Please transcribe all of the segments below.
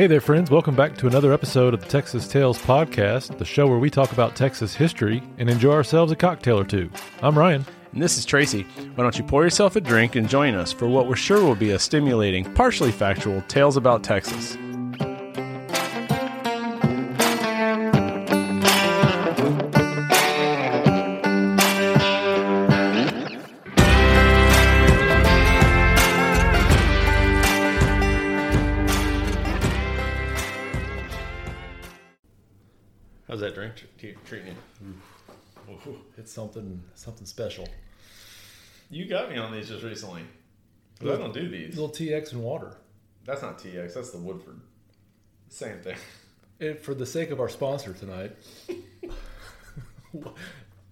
Hey there, friends. Welcome back to another episode of the Texas Tales Podcast, the show where we talk about Texas history and enjoy ourselves a cocktail or two. I'm Ryan. And this is Tracy. Why don't you pour yourself a drink and join us for what we're sure will be a stimulating, partially factual Tales About Texas. Drink tr- treating you? It's something something special. You got me on these just recently. 'Cause I don't do these. little TX and water. That's not TX. That's the Woodford. Same thing. It, for the sake of our sponsor tonight,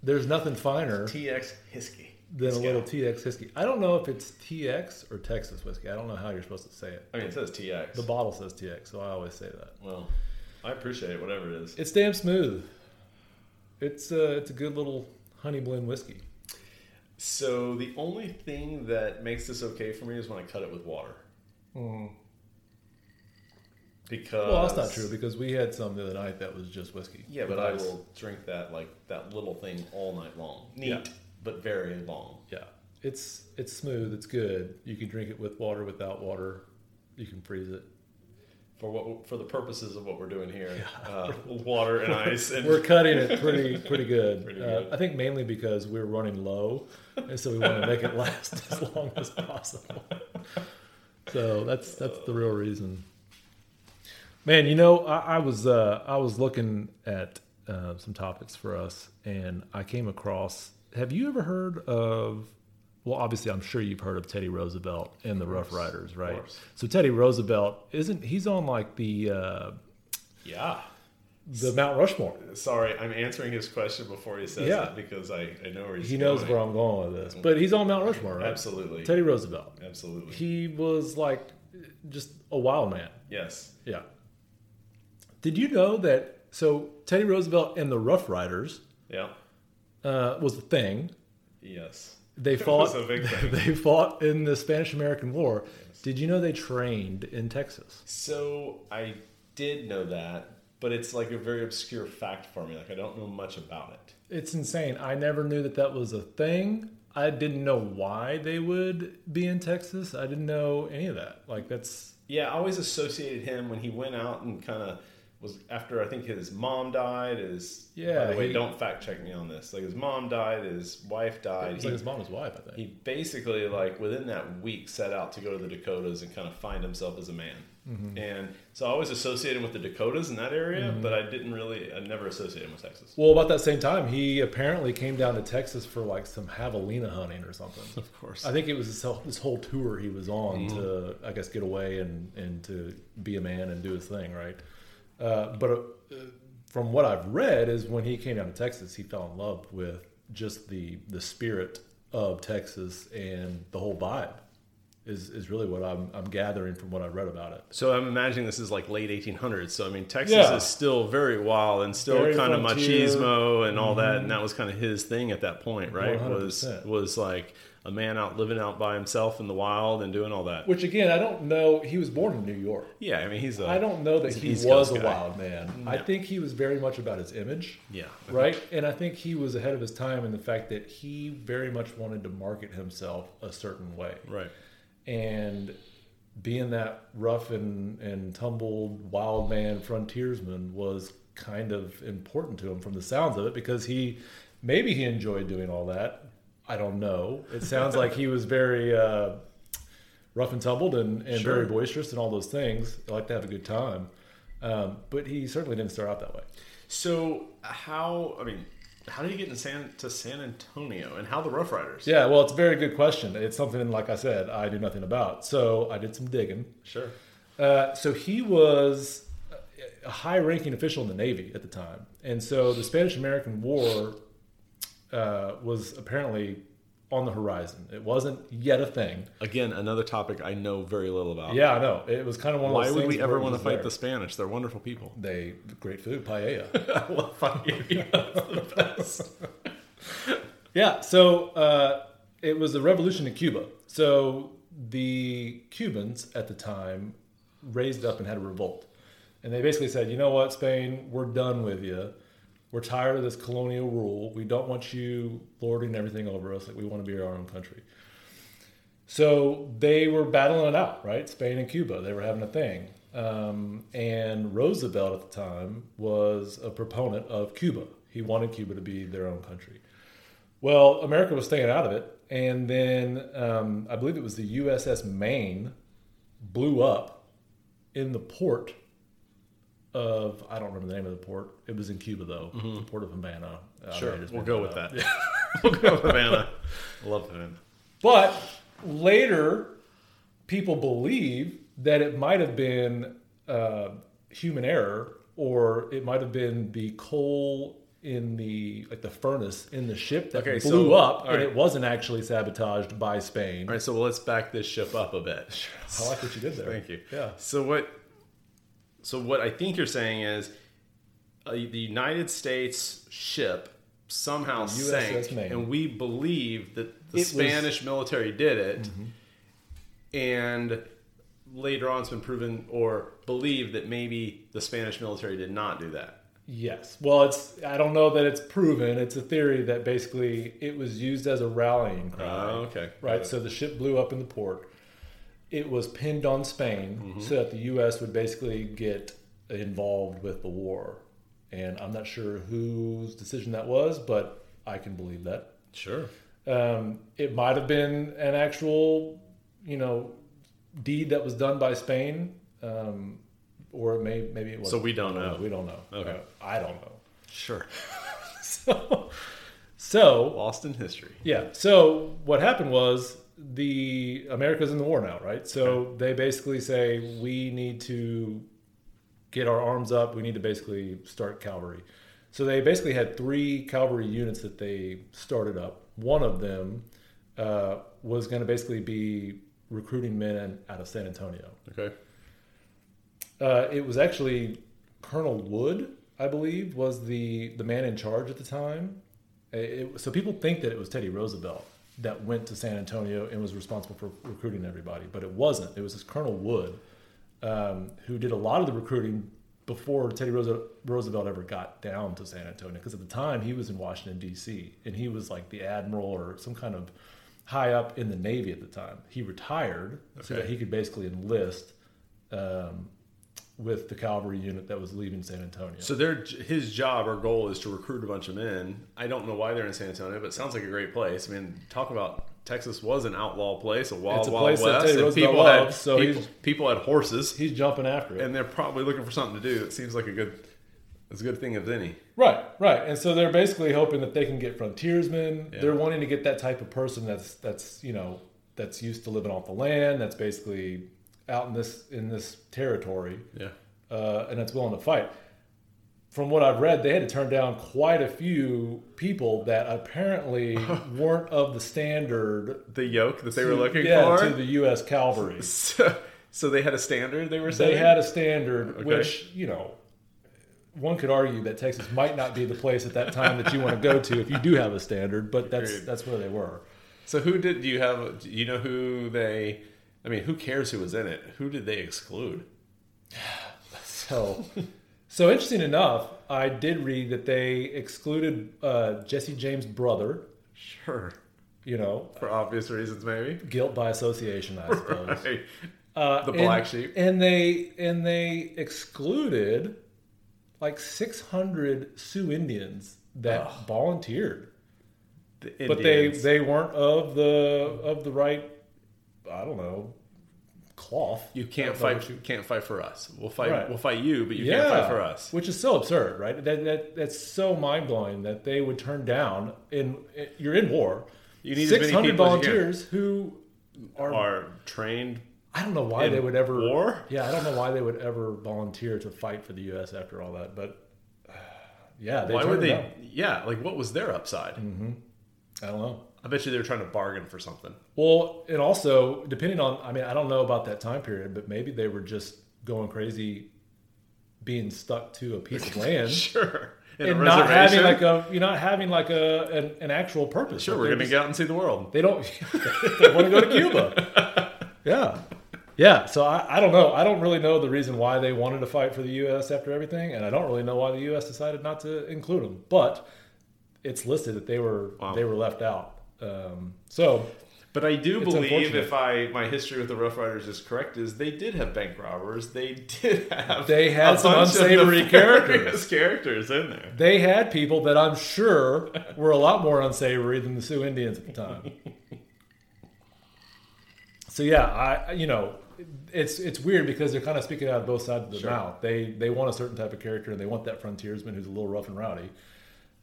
there's nothing finer TX Whiskey. than a little TX whiskey. I don't know if it's TX or Texas whiskey. I don't know how you're supposed to say it. I mean, it says TX. The bottle says TX, so I always say that. well, I appreciate it, whatever it is. It's damn smooth. It's uh, it's a good little honey blend whiskey. So the only thing that makes this okay for me is when I cut it with water. Because Well, that's not true because we had some the other night that was just whiskey. Yeah, with but I will drink that like that little thing all night long. Neat, Yeah. but very long. Yeah, it's it's smooth. It's good. You can drink it with water, without water. You can freeze it. For what for the purposes of what we're doing here, uh, water and ice. And We're cutting it pretty pretty good. Pretty Uh. I think mainly because we're running low, and so we want to make it last as long as possible. So that's that's the real reason. Man, you know, I, I was uh, I was looking at uh, some topics for us, and I came across. Have you ever heard of? Well, obviously, I'm sure you've heard of Teddy Roosevelt and the Rough Riders, right? So Teddy Roosevelt isn't he's on like the uh, yeah. the Mount Rushmore. Sorry, I'm answering his question before he says Yeah. it because I, I know where he's He knows going. where I'm going with this, but he's on Mount Rushmore, right? Absolutely. Teddy Roosevelt. Absolutely. He was like just a wild man. yes. Yeah. Did you know that? So Teddy Roosevelt and the Rough Riders Yeah. uh, was a thing. Yes. They fought. was a big thing. they fought in the Spanish American War. Did you know they trained in Texas? So I did know that, but it's like a very obscure fact for me. Like I don't know much about it. It's insane. I never knew that that was a thing. I didn't know why they would be in Texas. I didn't know any of that. Like that's Yeah, I always associated him when he went out and kind of was after I think his mom died. His Yeah, By the way, he- don't fact check me on this. Like his mom died, his wife it died. was He, like his mom his wife. I think. he basically like within that week set out to go to the Dakotas and kind of find himself as a man. Mm-hmm. And so I always associated with the Dakotas in that area, but I didn't really. I never associated him with Texas. Well, about that same time, he apparently came down to Texas for like some javelina hunting or something. Of course. I think it was this whole, this whole tour he was on to, I guess, get away and, and to be a man and do his thing, right? Uh, but uh, from what I've read, is when he came down to Texas, he fell in love with just the the spirit of Texas and the whole vibe. Is, is really what I'm, I'm gathering from what I read about it. So I'm imagining this is like late 1800s. So I mean, Texas Yeah. is still very wild and still Very kind of frontier. Mm-hmm. machismo and all that, and that was kind of his thing at that point, right? Was 100%. was like a man out living out by himself in the wild and doing all that. Which again, I don't know. He was born in New York. Yeah, I mean, he's a I don't know that he's an he East was Coast a guy. wild man. I think he was very much about his image, yeah, right? And I think he was ahead of his time in the fact that he very much wanted to market himself a certain way. right. And being that rough and, and tumbled wild man frontiersman was kind of important to him from the sounds of it because he maybe he enjoyed doing all that. I don't know. It sounds like he was very uh, rough and tumbled and, and Sure. very boisterous and all those things. I like to have a good time. Um, but he certainly didn't start out that way. So how? I mean, how did he get in San to San Antonio, and how the Rough Riders? Yeah, well, it's a very good question. It's something, like I said, I knew nothing about. So I did some digging. sure. Uh, so he was a high ranking official in the Navy at the time. And so the Spanish American War uh, was apparently on the horizon. It wasn't yet a thing. Again, another topic I know very little about. Yeah, I know. It was kind of one of Why those would we ever want to fight there. the Spanish? They're wonderful people. They great food, paella. well, fuck you. the best. Yeah, so uh, it was the revolution in Cuba. So the Cubans at the time raised up and had a revolt. and they basically said, you know what, Spain, we're done with you. We're tired of this colonial rule. We don't want you lording everything over us. Like we want to be our own country. So they were battling it out, right? Spain and Cuba. They were having a thing. Um, and Roosevelt at the time was a proponent of Cuba. He wanted Cuba to be their own country. Well, America was staying out of it. And then um, I believe it was the USS Maine blew up in the port of, I don't remember the name of the port. It was in Cuba, though, the port of Havana. Sure, we'll go with up. that. we'll go with Havana. I love Havana. But later, people believe that it might have been uh, human error, or it might have been the coal in the like the furnace in the ship that Okay, blew so- up, and right. it wasn't actually sabotaged by Spain. All right, so let's back this ship up a bit. I like what you did there. Thank you. Yeah. So what? So what I think you're saying is, uh, the United States ship somehow sank, Maine. and we believe that the It was- Mm-hmm. Spanish military did it, and later on it's been proven or believed that maybe the Spanish military did not do that. Yes. Well, it's I don't know that it's proven. It's a theory that basically it was used as a rallying cry. Oh, okay. Right. So the ship blew up in the port. It was pinned on Spain Mm-hmm. so that the U.S. would basically get involved with the war. And I'm not sure whose decision that was, but I can believe that. Sure. Um, it might have been an actual, you know, deed that was done by Spain, um, or it may maybe it was. So we don't know. We don't know. Okay. Uh, I don't know. Sure. So, so Lost in history. yeah. So what happened was the America's in the war now, right? So they basically say we need to get our arms up. We need to basically start cavalry. So they basically had three cavalry units that they started up. One of them uh, was going to basically be recruiting men out of San Antonio. Okay. Uh, it was actually Colonel Wood, I believe, was the the man in charge at the time. It- so people think that it was Teddy Roosevelt that went to San Antonio and was responsible for recruiting everybody, but it wasn't. It was this Colonel Wood um, who did a lot of the recruiting before Teddy Roosevelt ever got down to San Antonio. Because at the time he was in Washington D.C. and he was like the admiral or some kind of high up in the Navy at the time. He retired so that he could basically enlist um, with the cavalry unit that was leaving San Antonio. So their his job or goal is to recruit a bunch of men. I don't know why they're in San Antonio, but it sounds like a great place. I mean, talk about Texas was an outlaw place, a wild, It's a wild west, and people had so people, people had horses, He's jumping after it. and they're probably looking for something to do. It seems like a good, as good thing as any. Right, right. And so they're basically hoping that they can get frontiersmen. Yeah. They're wanting to get that type of person that's that's you know that's used to living off the land, that's basically out in this in this territory, Yeah, uh, and that's willing to fight. From what I've read, they had to turn down quite a few people that apparently weren't of the standard the yoke that they were looking yeah, for. to the U.S. cavalry. so, so they had a standard. They were saying They had a standard, Okay. which you know, one could argue that Texas might not be the place at that time that you want to go to if you do have a standard, but that's that's where they were. So who did do you have? Do you know who they? I mean, who cares who was in it? Who did they exclude? So, so interesting enough, I did read that they excluded uh, Jesse James' brother. Sure, You know, for obvious reasons, maybe. guilt by association, I suppose. Right. Uh, The and- black sheep. and they and they excluded like 600 Sioux Indians that volunteered. The but they they weren't of the of the right I don't know cloth. You can't fight. You can't fight for us. We'll fight. Right. We'll fight you, but you yeah, can't fight for us. which is so absurd, right? That, that that's so mind blowing that they would turn down. In you're in war. You need six hundred people as you can. volunteers who are. Are trained. I don't know why they would ever war? Yeah, I don't know why they would ever volunteer to fight for the U.S. after all that, but yeah, they Why would they? down. Yeah, like what was their upside? Mm-hmm. I don't know. I bet you they were trying to bargain for something. Well, and also depending on, I mean, I don't know about that time period, but maybe they were just going crazy, being stuck to a piece of land Sure. In and not having like a, you're not having like a an, an actual purpose. Sure, Like, we're gonna just- get out and see the world. They don't. they want to go to Cuba. Yeah. yeah, so I, I don't know. I don't really know the reason why they wanted to fight for the U.S. after everything, and I don't really know why the U.S. decided not to include them. But it's listed that they were Wow. they were left out. Um, so But I do It's believe, if I my history with the Rough Riders is correct, is they did have bank robbers. They did have They had some unsavory nefarious characters in there. they had people that I'm sure were a lot more unsavory than the Sioux Indians at the time. So yeah, I you know it's it's weird because they're kind of speaking out of both sides of the Sure. mouth. They they want a certain type of character and they want that frontiersman who's a little rough and rowdy,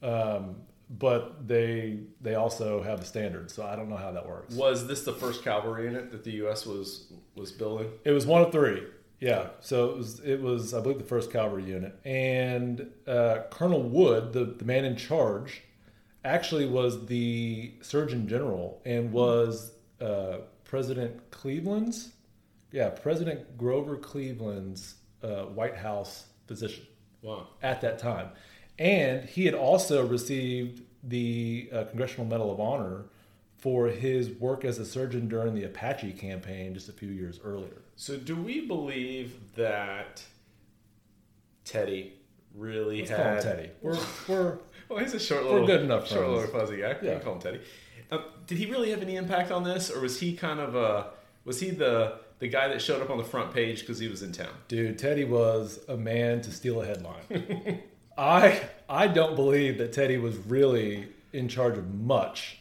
um, but they they also have a standard, So I don't know how that works. Was this the first cavalry unit that the U.S. was was building? It was one of three. Yeah. So it was it was I believe the first cavalry unit, and uh, Colonel Wood, the the man in charge, actually was the Surgeon General and was uh, President Cleveland's, yeah, President Grover Cleveland's uh, White House physician Wow. at that time, and he had also received the uh, Congressional Medal of Honor for his work as a surgeon during the Apache campaign just a few years earlier. So do we believe that Teddy really Let's had call him Teddy. We're we're Well, he's a short little, We're good enough short friends. little fuzzy guy. Yeah. can call him Teddy. Um, did he really have any impact on this, or was he kind of a was he the the guy that showed up on the front page because he was in town? dude. Teddy was a man to steal a headline. I I don't believe that Teddy was really in charge of much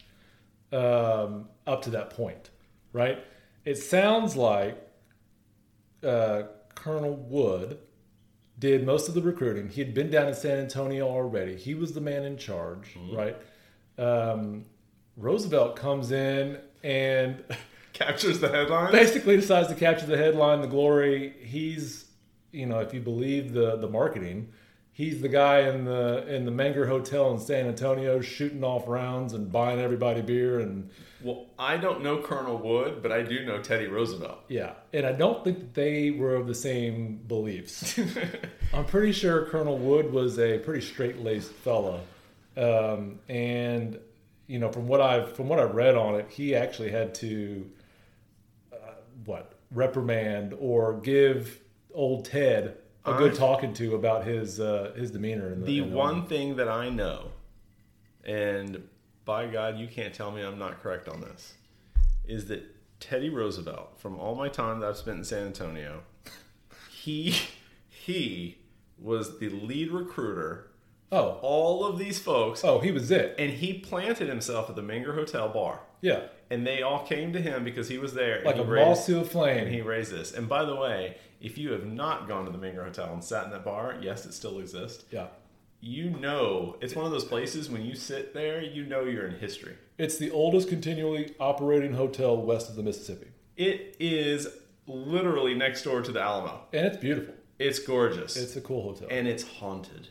um, up to that point, right? It sounds like uh, Colonel Wood did most of the recruiting. He had been down in San Antonio already. He was the man in charge, right? Um, Roosevelt comes in and Captures the headline. basically decides to capture the headline, the glory. He's, you know, if you believe the the marketing, he's the guy in the in the Menger Hotel in San Antonio shooting off rounds and buying everybody beer and Well, I don't know Colonel Wood, but I do know Teddy Roosevelt. yeah. And I don't think that they were of the same beliefs. I'm pretty sure Colonel Wood was a pretty straight laced fella, um, and you know from what I've from what I've read on it, he actually had to uh, what reprimand or give old Ted a good talking to about his uh, his demeanor. In the, The in the one thing that I know, and by God, you can't tell me I'm not correct on this, is that Teddy Roosevelt, from all my time that I've spent in San Antonio, he he was the lead recruiter. oh All of these folks, oh he was it and he planted himself at the Menger Hotel bar, yeah and they all came to him because he was there. like a raised- moth to a and flame. he raised this. And by the way, if you have not gone to the Menger Hotel and sat in that bar, yes, it still exists. yeah, You know, it's one of those places when you sit there, you know you're in history. it's the oldest continually operating hotel west of the Mississippi, It is literally next door to the Alamo. and it's beautiful. It's gorgeous. It's a cool hotel. and it's haunted.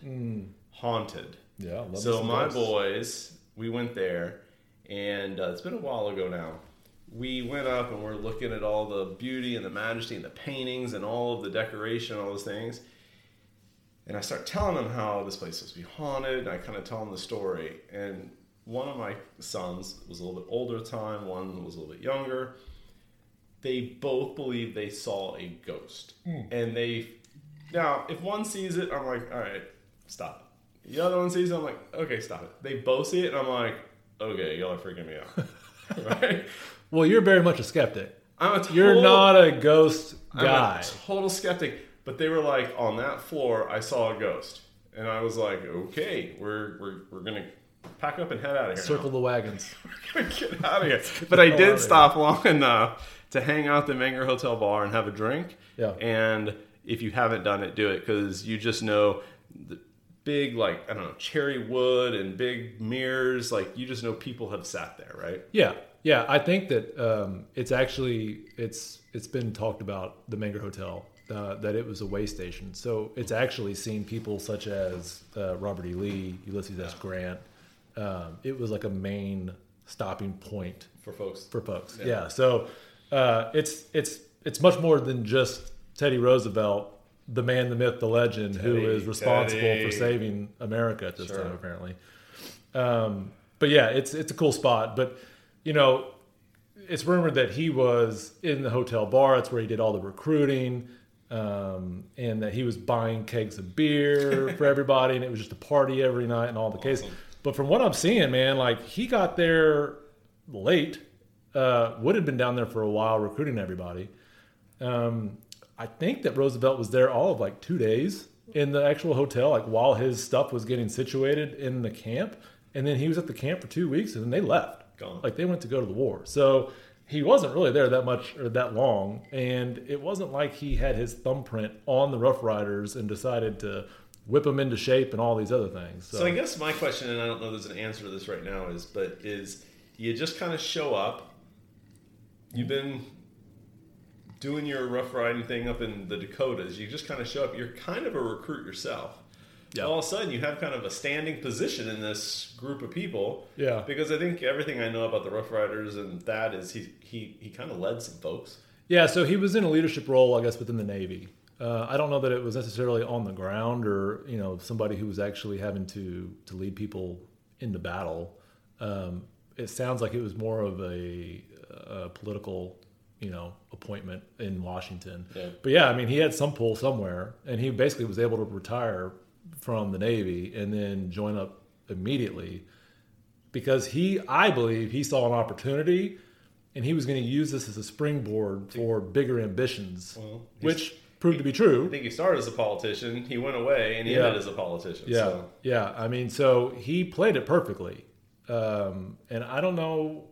Haunted. Yeah. love So my boys, we went there, and uh, it's been a while ago now. We went up and we're looking at all the beauty and the majesty and the paintings and all of the decoration, all those things. And I start telling them how this place was to be haunted, and I kind of tell them the story. And one of my sons was a little bit older at the time, one was a little bit younger. They both believe they saw a ghost. Hmm. And they, now, if one sees it, I'm like, all right, stop it. The other one sees it, I'm like, okay, stop it. They both see it, and I'm like, okay, y'all are freaking me out. right? Well, you're very much a skeptic. I'm a total, You're not a ghost I'm guy. a total skeptic. But they were like, on that floor, I saw a ghost. And I was like, okay, we're, we're, we're going to pack up and head out of here. Circle the wagons. Get out of here. But I did stop long enough to hang out at the Menger Hotel bar and have a drink. Yeah. And if you haven't done it, do it because you just know the big, like, I don't know, cherry wood and big mirrors. Like, you just know people have sat there, right? Yeah, yeah. I think that um, it's actually it's it's been talked about the Menger Hotel uh, that it was a way station. So it's actually seen people such as uh, Robert E. Lee, Ulysses S. Grant. Um, it was like a main stopping point For folks. for folks. Yeah. So uh, it's it's it's much more than just Teddy Roosevelt, the man, the myth, the legend, who Teddy, is responsible Teddy. for saving America at this Sure. time, apparently. Um, but yeah, it's it's a cool spot. But you know, it's rumored that he was in the hotel bar. That's where he did all the recruiting, um, and that he was buying kegs of beer for everybody, and it was just a party every night and all the case. But from what I'm seeing, man, like he got there late. Uh, would have been down there for a while recruiting everybody. Um, I think that Roosevelt was there all of like two days in the actual hotel, like while his stuff was getting situated in the camp, and then he was at the camp for two weeks, and then they left. Gone. Like they went to go to the war. So he wasn't really there that much or that long, and it wasn't like he had his thumbprint on the Rough Riders and decided to whip them into shape and all these other things. So, So I guess my question, and I don't know there's an answer to this right now, is but is you just kind of show up. You've been doing your rough riding thing up in the Dakotas. You just kind of show up. You're kind of a recruit yourself. Yeah. All of a sudden, you have kind of a standing position in this group of people. Yeah. Because I think everything I know about the Rough Riders and that is he he he kind of led some folks. Yeah, so he was in a leadership role, I guess, within the Navy. Uh, I don't know that it was necessarily on the ground or you know somebody who was actually having to to lead people into battle. Um, it sounds like it was more of a, a political you know appointment in Washington. Yeah. But yeah, I mean he had some pull somewhere, and he basically was able to retire from the Navy and then join up immediately because he, I believe, he saw an opportunity and he was going to use this as a springboard for bigger ambitions, Well, which proved to be true. I think he started as a politician. He went away and he Yeah. ended as a politician. Yeah, So. yeah. I mean, so he played it perfectly, um, and I don't know.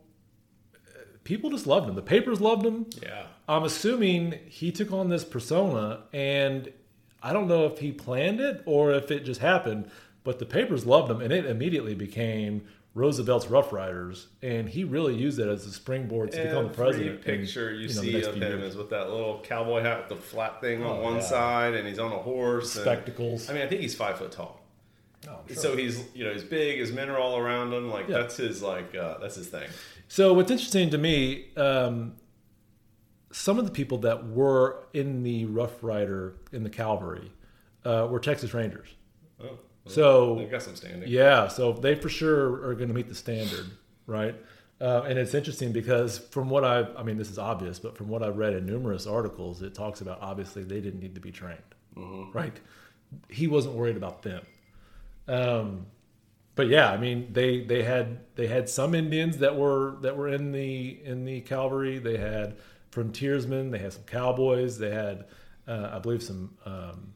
People just loved him. The papers loved him. Yeah. I'm assuming he took on this persona, and I don't know if he planned it or if it just happened, but the papers loved him, and it immediately became Roosevelt's Rough Riders, and he really used it as a springboard to become the president. Every in, picture you, know, see of him years. is with that little cowboy hat with the flat thing on Oh, one yeah. side, and he's on a horse. and- spectacles. I mean, I think he's five foot tall. Oh, sure. So he's you know he's big. His men are all around him. Like Yeah. that's his like uh, that's his thing. So what's interesting to me, um, some of the people that were in the Rough Rider in the cavalry uh, were Texas Rangers. Oh, well, So they've got some standing. yeah, so they for sure are going to meet the standard, right? Uh, and it's interesting because from what I, I mean, this is obvious, but from what I've read in numerous articles, it talks about obviously they didn't need to be trained, right? He wasn't worried about them. Um, but yeah, I mean, they they had they had some Indians that were that were in the in the cavalry. They had frontiersmen. They had some cowboys. They had, uh, I believe, some um,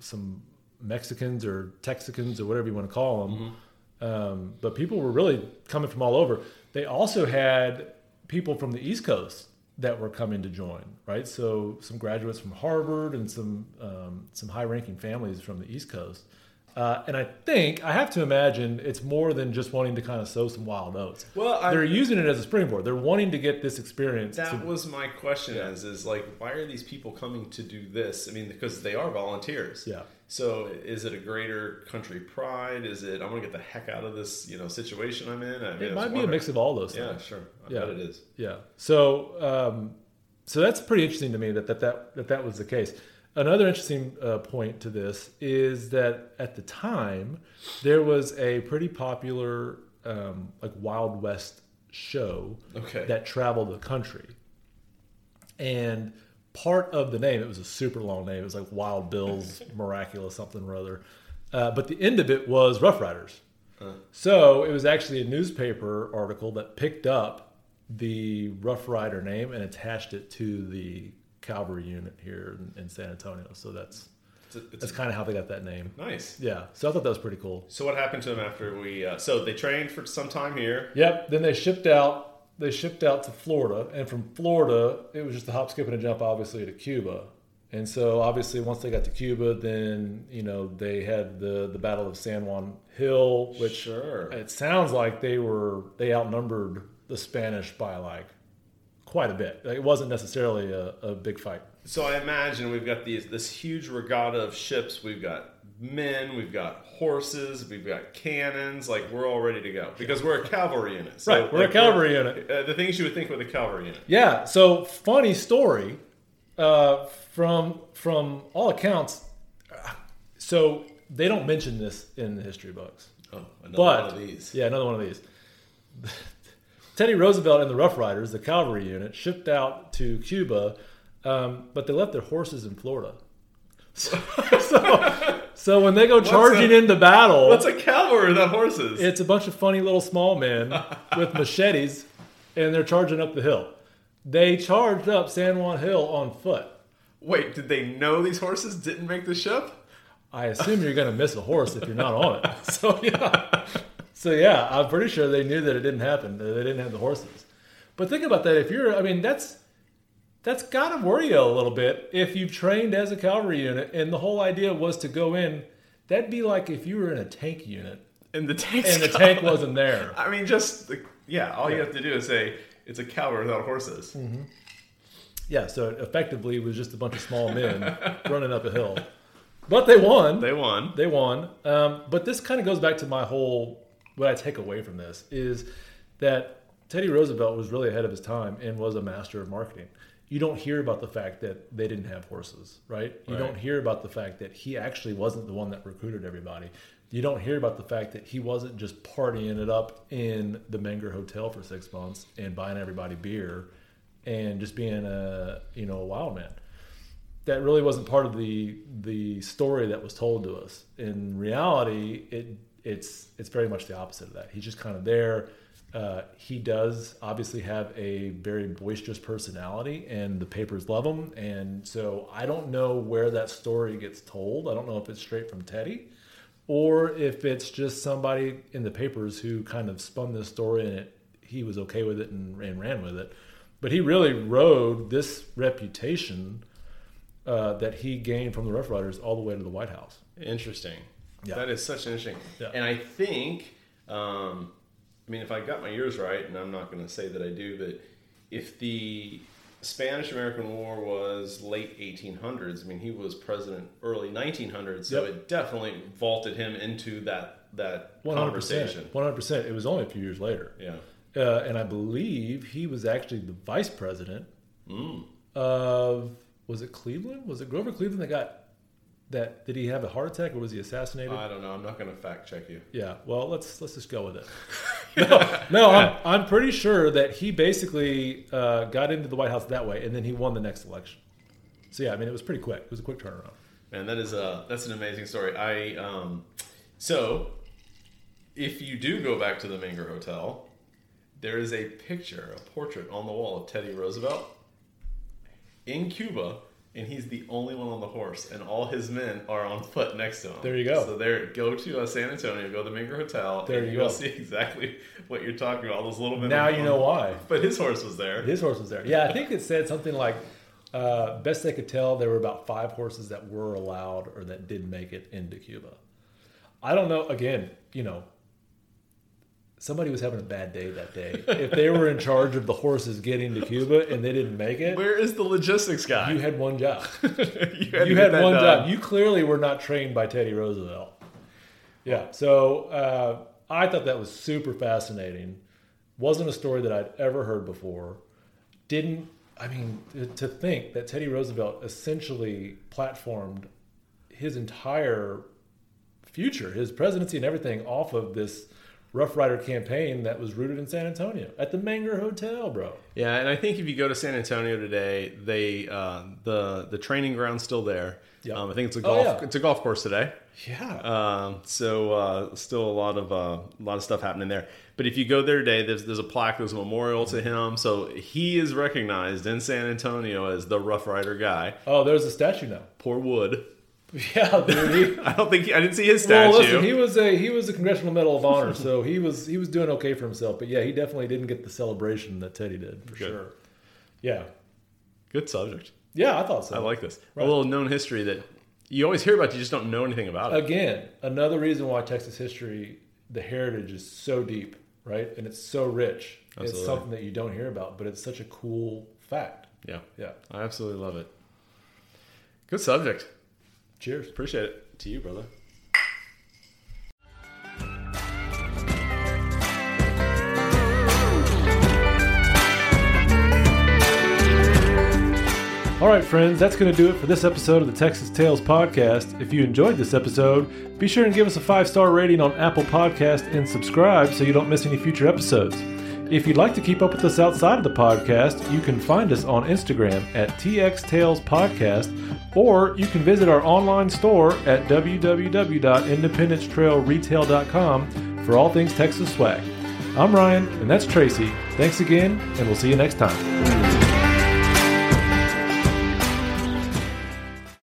some Mexicans or Texicans or whatever you want to call them. Um, but people were really coming from all over. They also had people from the East Coast that were coming to join, right? So some graduates from Harvard and some um, some high-ranking families from the East Coast. Uh, and I think I have to imagine it's more than just wanting to kind of sow some wild oats. Well, I- they're using it as a springboard. They're wanting to get this experience. That to- was my question. Is is like why are these people coming to do this? I mean, because they are volunteers. Yeah. So is it a greater country pride? Is it I'm gonna get the heck out of this you know situation I'm in? I mean, it might be a mix of all those things. Yeah, sure. I Yeah. bet it is. Yeah. So um, so that's pretty interesting to me that that that that, that was the case. Another interesting uh, point to this is that at the time there was a pretty popular um, like Wild West show Okay. that traveled the country, and part of the name it was a super long name. It was like Wild Bill's Miraculous something or other, uh, but the end of it was Rough Riders. So it was actually a newspaper article that picked up the Rough Rider name and attached it to the cavalry unit here in, in San Antonio. So that's It's, a- it's that's kind of how they got that name. nice. Yeah. So I thought that was pretty cool. So what happened to them after we? Uh, so they trained for some time here. Yep. Then they shipped out. They shipped out to Florida, and from Florida, it was just a hop, skip, and a jump, obviously, to Cuba. And so, obviously, once they got to Cuba, then you know they had the the Battle of San Juan Hill, which Sure. it sounds like they were they outnumbered the Spanish by like quite a bit. Like, it wasn't necessarily a, a big fight. So I imagine we've got these this huge regatta of ships. We've got men, we've got horses, we've got cannons. Like we're all ready to go because we're a cavalry unit. So, Right, we're a like, cavalry unit. Uh, the things you would think with a cavalry unit. Yeah. So funny story. Uh, from from all accounts, uh, so they don't mention this in the history books. Oh, another But one of these. yeah, another one of these. Teddy Roosevelt and the Rough Riders, the cavalry unit, shipped out to Cuba, um, but they left their horses in Florida. So, so, so when they go charging a- into battle, What's a cavalry without horses? it's a bunch of funny little small men with machetes, and they're charging up the hill. They charged up San Juan Hill on foot. Wait, did they know these horses didn't make the ship? I assume you're going to miss a horse if you're not on it. So yeah, so yeah, I'm pretty sure they knew that it didn't happen. That they didn't have the horses. But think about that. If you're, I mean, that's that's got to worry you a little bit if you've trained as a cavalry unit and the whole idea was to go in. That'd be like if you were in a tank unit And the tank. and the tank wasn't there. I mean, just the, yeah. All you have to do is say it's a cavalry without horses. Mm-hmm. Yeah, so effectively, it was just a bunch of small men running up a hill. But they won. They won. They won. Um, but this kind of goes back to my whole what I take away from this is that Teddy Roosevelt was really ahead of his time and was a master of marketing. You don't hear about the fact that they didn't have horses, right? You Right. don't hear about the fact that he actually wasn't the one that recruited everybody. You don't hear about the fact that he wasn't just partying it up in the Menger Hotel for six months and buying everybody beer and just being a you know a wild man that really wasn't part of the the story that was told to us. In reality, it it's it's very much the opposite of that. He's just kind of there. Uh, he does obviously have a very boisterous personality, and the papers love him. And so I don't know where that story gets told. I don't know if it's straight from Teddy, or if it's just somebody in the papers who kind of spun this story and it, he was okay with it and, and ran with it. But he really rode this reputation uh, that he gained from the Rough Riders all the way to the White House. Interesting. Yeah. That is such an interesting. Yeah. And I think, um, I mean, if I got my years right, and I'm not going to say that I do, but if the Spanish American War was late 1800s, I mean, he was president early 1900s, so Yep. it definitely vaulted him into that that One hundred conversation. percent. One hundred percent. It was only a few years later, Yeah. uh, and I believe he was actually the vice president Mm. of was it Cleveland? Was it Grover Cleveland that got that? Did he have a heart attack or was he assassinated? I don't know. I'm not going to fact check you. Yeah, well, let's let's just go with it. no, no I'm, I'm pretty sure that he basically uh, got into the White House that way, and then he won the next election. So yeah, I mean, it was pretty quick. It was a quick turnaround. Man, that is a that's an amazing story. I um, so if you do go back to the Menger Hotel, there is a picture, a portrait on the wall of Teddy Roosevelt in Cuba, and he's the only one on the horse, and all his men are on foot next to him. There you go. So there, go to uh, San Antonio, go to the Menger Hotel, There and you go. see exactly what you're talking about. All those little men. Now you know why. But his horse was there. His horse was there. Yeah, I think it said something like, uh, best they could tell, there were about five horses that were allowed or that did make it into Cuba. I don't know. Again, you know, somebody was having a bad day that day. if they were in charge of the horses getting to Cuba and they didn't make it, Where is the logistics guy? you had one job. you had, you had one done. job. You clearly were not trained by Teddy Roosevelt. Yeah. So uh, I thought that was super fascinating. Wasn't a story that I'd ever heard before. Didn't I mean to think that Teddy Roosevelt essentially platformed his entire future, his presidency and everything off of this Rough Rider campaign that was rooted in San Antonio at the Menger Hotel, bro. Yeah, and I think if you go to San Antonio today, they uh, the the training ground's still there. Yeah. Um, I think it's a Oh, golf yeah. it's a golf course today. Yeah. Um, so uh, still a lot of uh, a lot of stuff happening there. But if you go there today, there's there's a plaque, there's a memorial to him. So he is recognized in San Antonio as the Rough Rider guy. oh, there's a statue now. Poor Wood. Yeah, dude. He, I don't think I didn't see his statue. Well, listen, he was a he was a Congressional Medal of Honor, so he was he was doing okay for himself. But yeah, he definitely didn't get the celebration that Teddy did for Good. sure. Yeah, Good subject. yeah, I thought so. I like this. Right. A little known history that you always hear about, you just don't know anything about it. Again, another reason why Texas history, the heritage is so deep, right? And it's so rich. It's something that you don't hear about, but it's such a cool fact. Yeah, Yeah. I absolutely love it. Good subject. Cheers. Appreciate it. To you, brother. All right, friends, that's going to do it for this episode of the Texas Tales podcast. If you enjoyed this episode, be sure and give us a five star rating on Apple Podcast and subscribe so you don't miss any future episodes. If you'd like to keep up with us outside of the podcast, you can find us on Instagram at TX Tales Podcast, or you can visit our online store at www.independencetrailretail.com for all things Texas swag. I'm Ryan, and that's Tracy. Thanks again, and we'll see you next time.